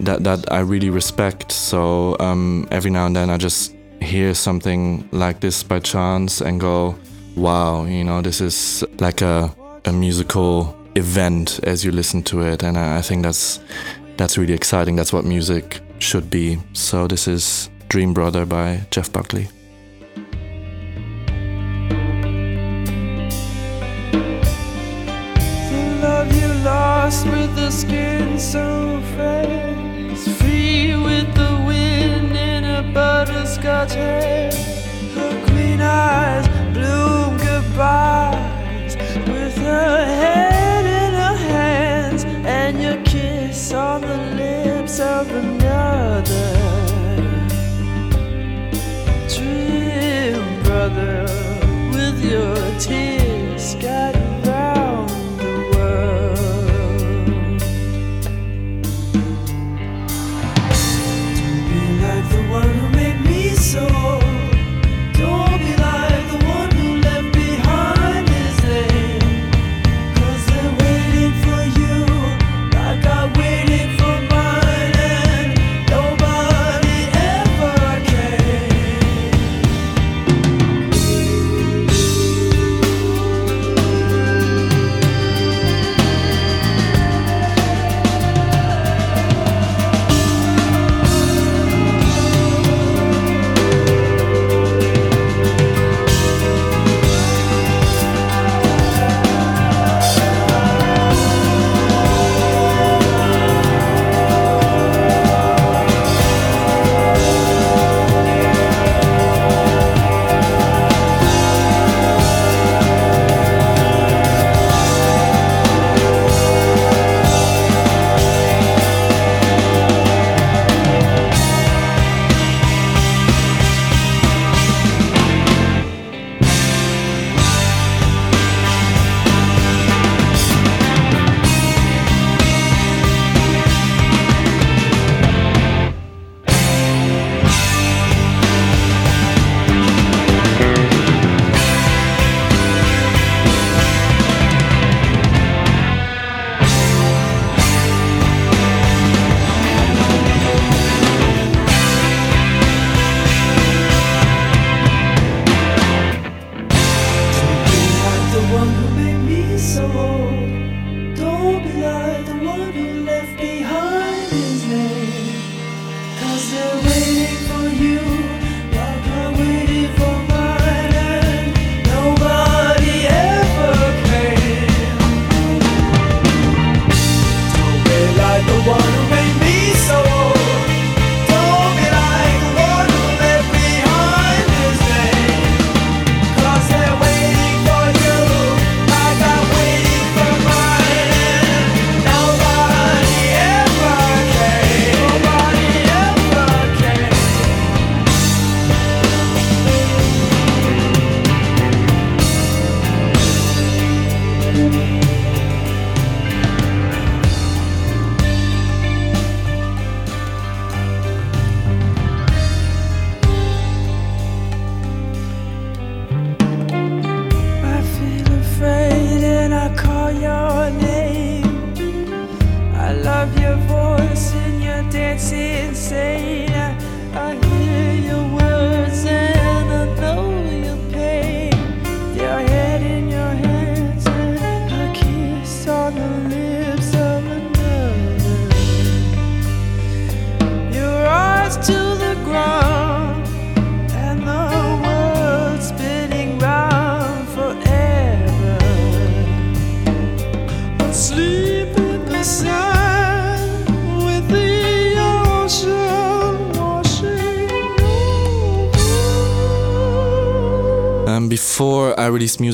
Speaker 15: that that I really respect. So um, every now and then I just hear something like this by chance and go, "Wow, you know, this is like a a musical event as you listen to it." And I, I think that's that's really exciting. That's what music should be. So this is Dream Brother by Jeff Buckley.
Speaker 19: lost with the skin so fair. Free with the wind in a butterscotch hair. Her green eyes bloom goodbyes with her head in her hands and your kiss on the lips of another.
Speaker 20: Dream, brother, with
Speaker 19: your tears.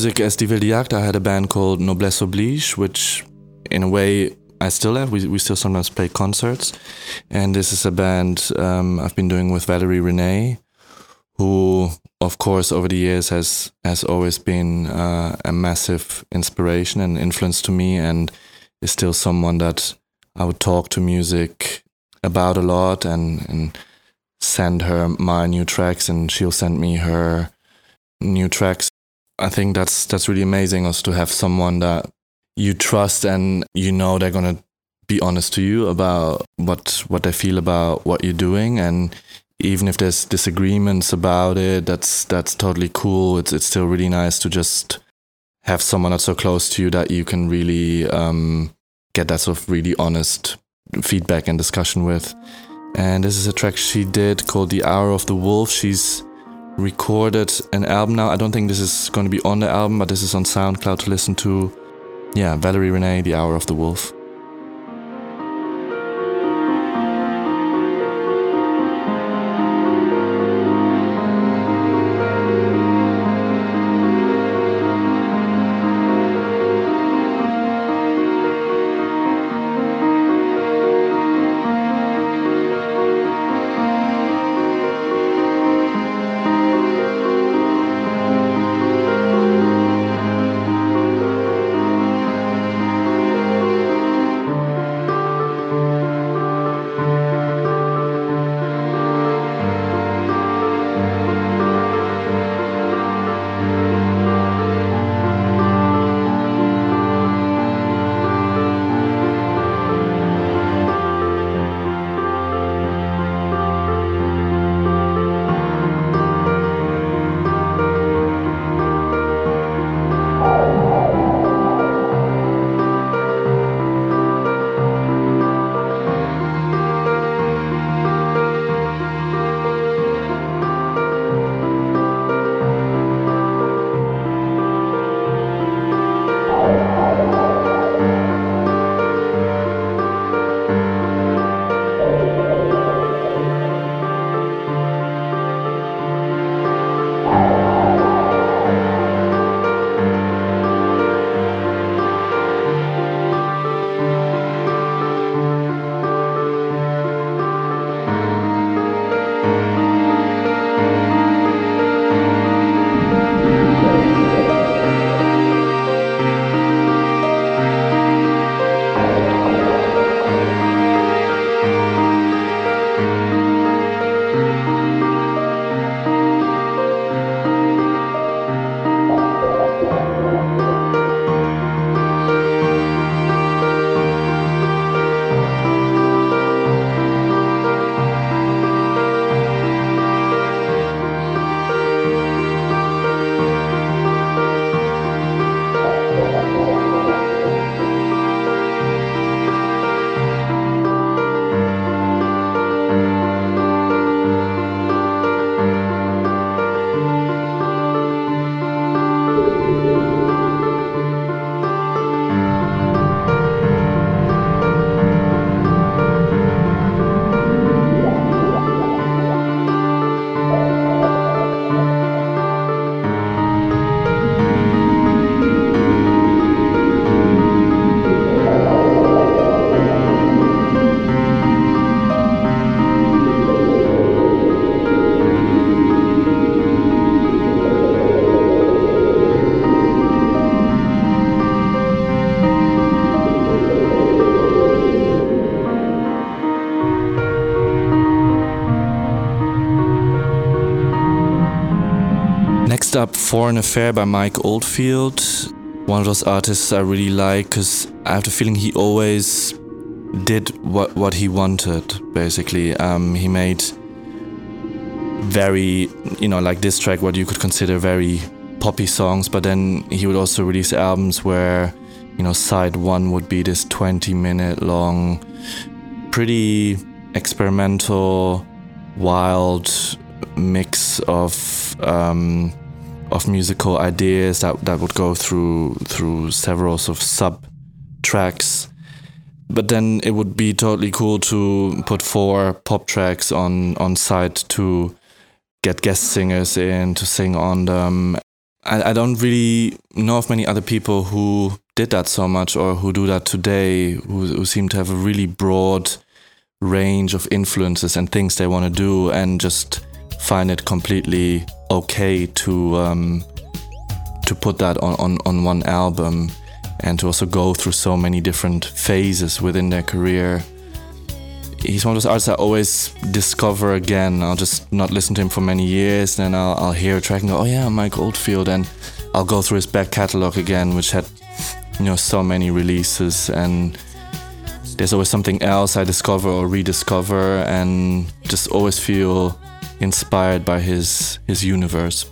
Speaker 19: Music as Wilde Jagd, I had a band called Noblesse Oblige, which in a way I still have. We, we still sometimes play concerts. And this is a band um, I've been doing with Valerie Renay, who, of course, over the years has, has always been uh, a massive inspiration and influence to me, and is still someone that I would talk to music about a lot and, and send her my new tracks, and she'll send me her new tracks. I think that's that's really amazing also to have someone that you trust and you know they're gonna be honest to you about what what they feel about what you're doing. And even if there's disagreements about it that's that's totally cool. It's it's still really nice to just have someone that's so close to you that you can really um, get that sort of really honest feedback and discussion with. And this is a track she did called the hour of the wolf. She's recorded an album now. I don't think this is going to be on the album, but this is on SoundCloud to listen to. Yeah, Valerie Renay, The Hour of the Wolf.
Speaker 21: Foreign Affair by Mike Oldfield. One of those artists I really like because I have the feeling he always did what what he wanted. Basically, um, he made very, you know, like this track, what you could consider very poppy songs, but then he would also release albums where, you know, side one would be this 20 minute long, pretty experimental, wild mix of um, of musical ideas that that would go through through several sort of sub tracks. But then it would be totally cool to put four pop tracks on on side two get guest singers in to sing on them. I, I don't really know of many other people who did that so much or who do that today, who, who seem to have a really broad range of influences and things they want to do and just find it completely okay to um, to put that on, on, on one album and to also go through so many different phases within their career he's one of those artists I always discover again. I'll just not listen to him for many years, then I'll, I'll hear a track and go, oh yeah, Mike Oldfield, and I'll go through his back catalog again, which had you know so many releases, and there's always something else I discover or rediscover, and just always feel inspired by his his universe.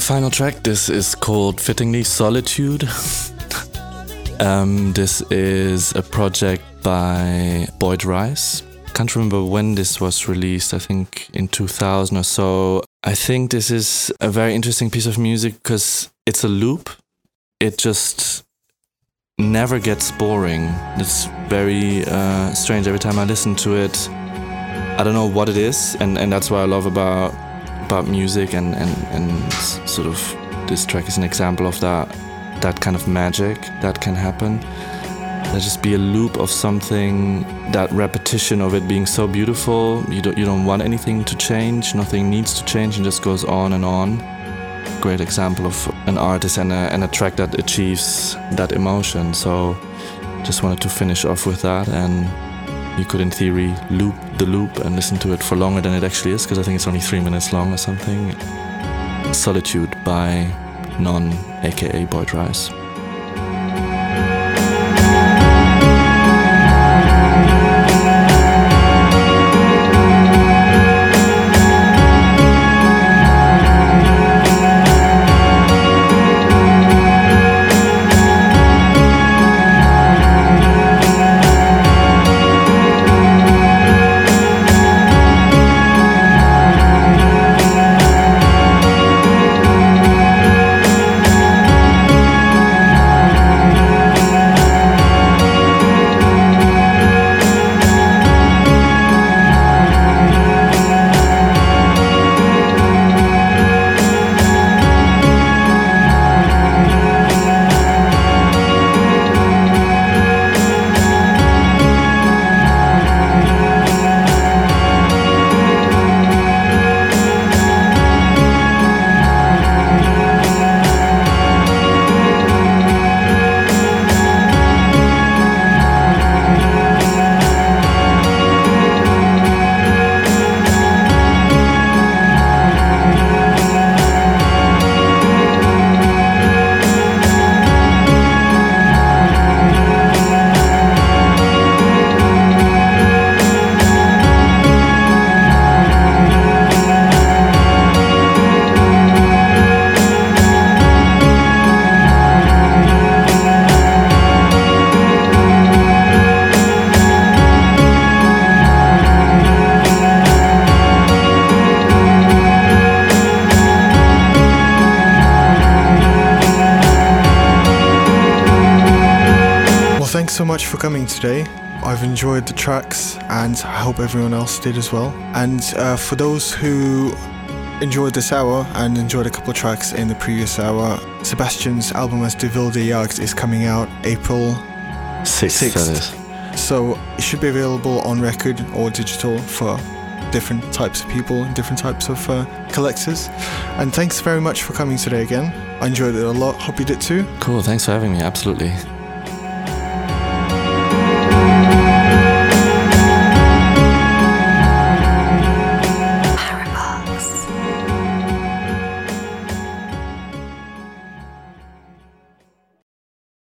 Speaker 21: Final track. This is called Fittingly Solitude. um, this is a project by Boyd Rice. Can't remember when this was released, I think in 2000 or so. I think this is a very interesting piece of music because it's a loop. It just never gets boring. It's very uh, strange. Every time I listen to it,
Speaker 15: I don't know what it is, and, and that's what I love about about music and, and, and sort of this track is an example of that that kind of magic that can happen. There just be a loop of something, that repetition of it being so beautiful. You don't you don't want anything to change, nothing needs to change, and just goes on and on. Great example of an artist and a, and a track that achieves that emotion. So just wanted to finish off with that and you could in theory loop the loop and listen to it for longer than it actually is because I think it's only three minutes long or something. Solitude by Non, aka Boyd Rice.
Speaker 12: Tracks and I hope everyone else did as well. And uh, for those who enjoyed this hour and enjoyed a couple of tracks in the previous hour, Sebastian's album as Die Wilde Jagd is coming out April
Speaker 15: 6th. 6th.
Speaker 12: So it should be available on record or digital for different types of people and different types of uh, collectors. And thanks very much for coming today again. I enjoyed it a lot. Hope you did too.
Speaker 15: Cool. Thanks for having me. Absolutely.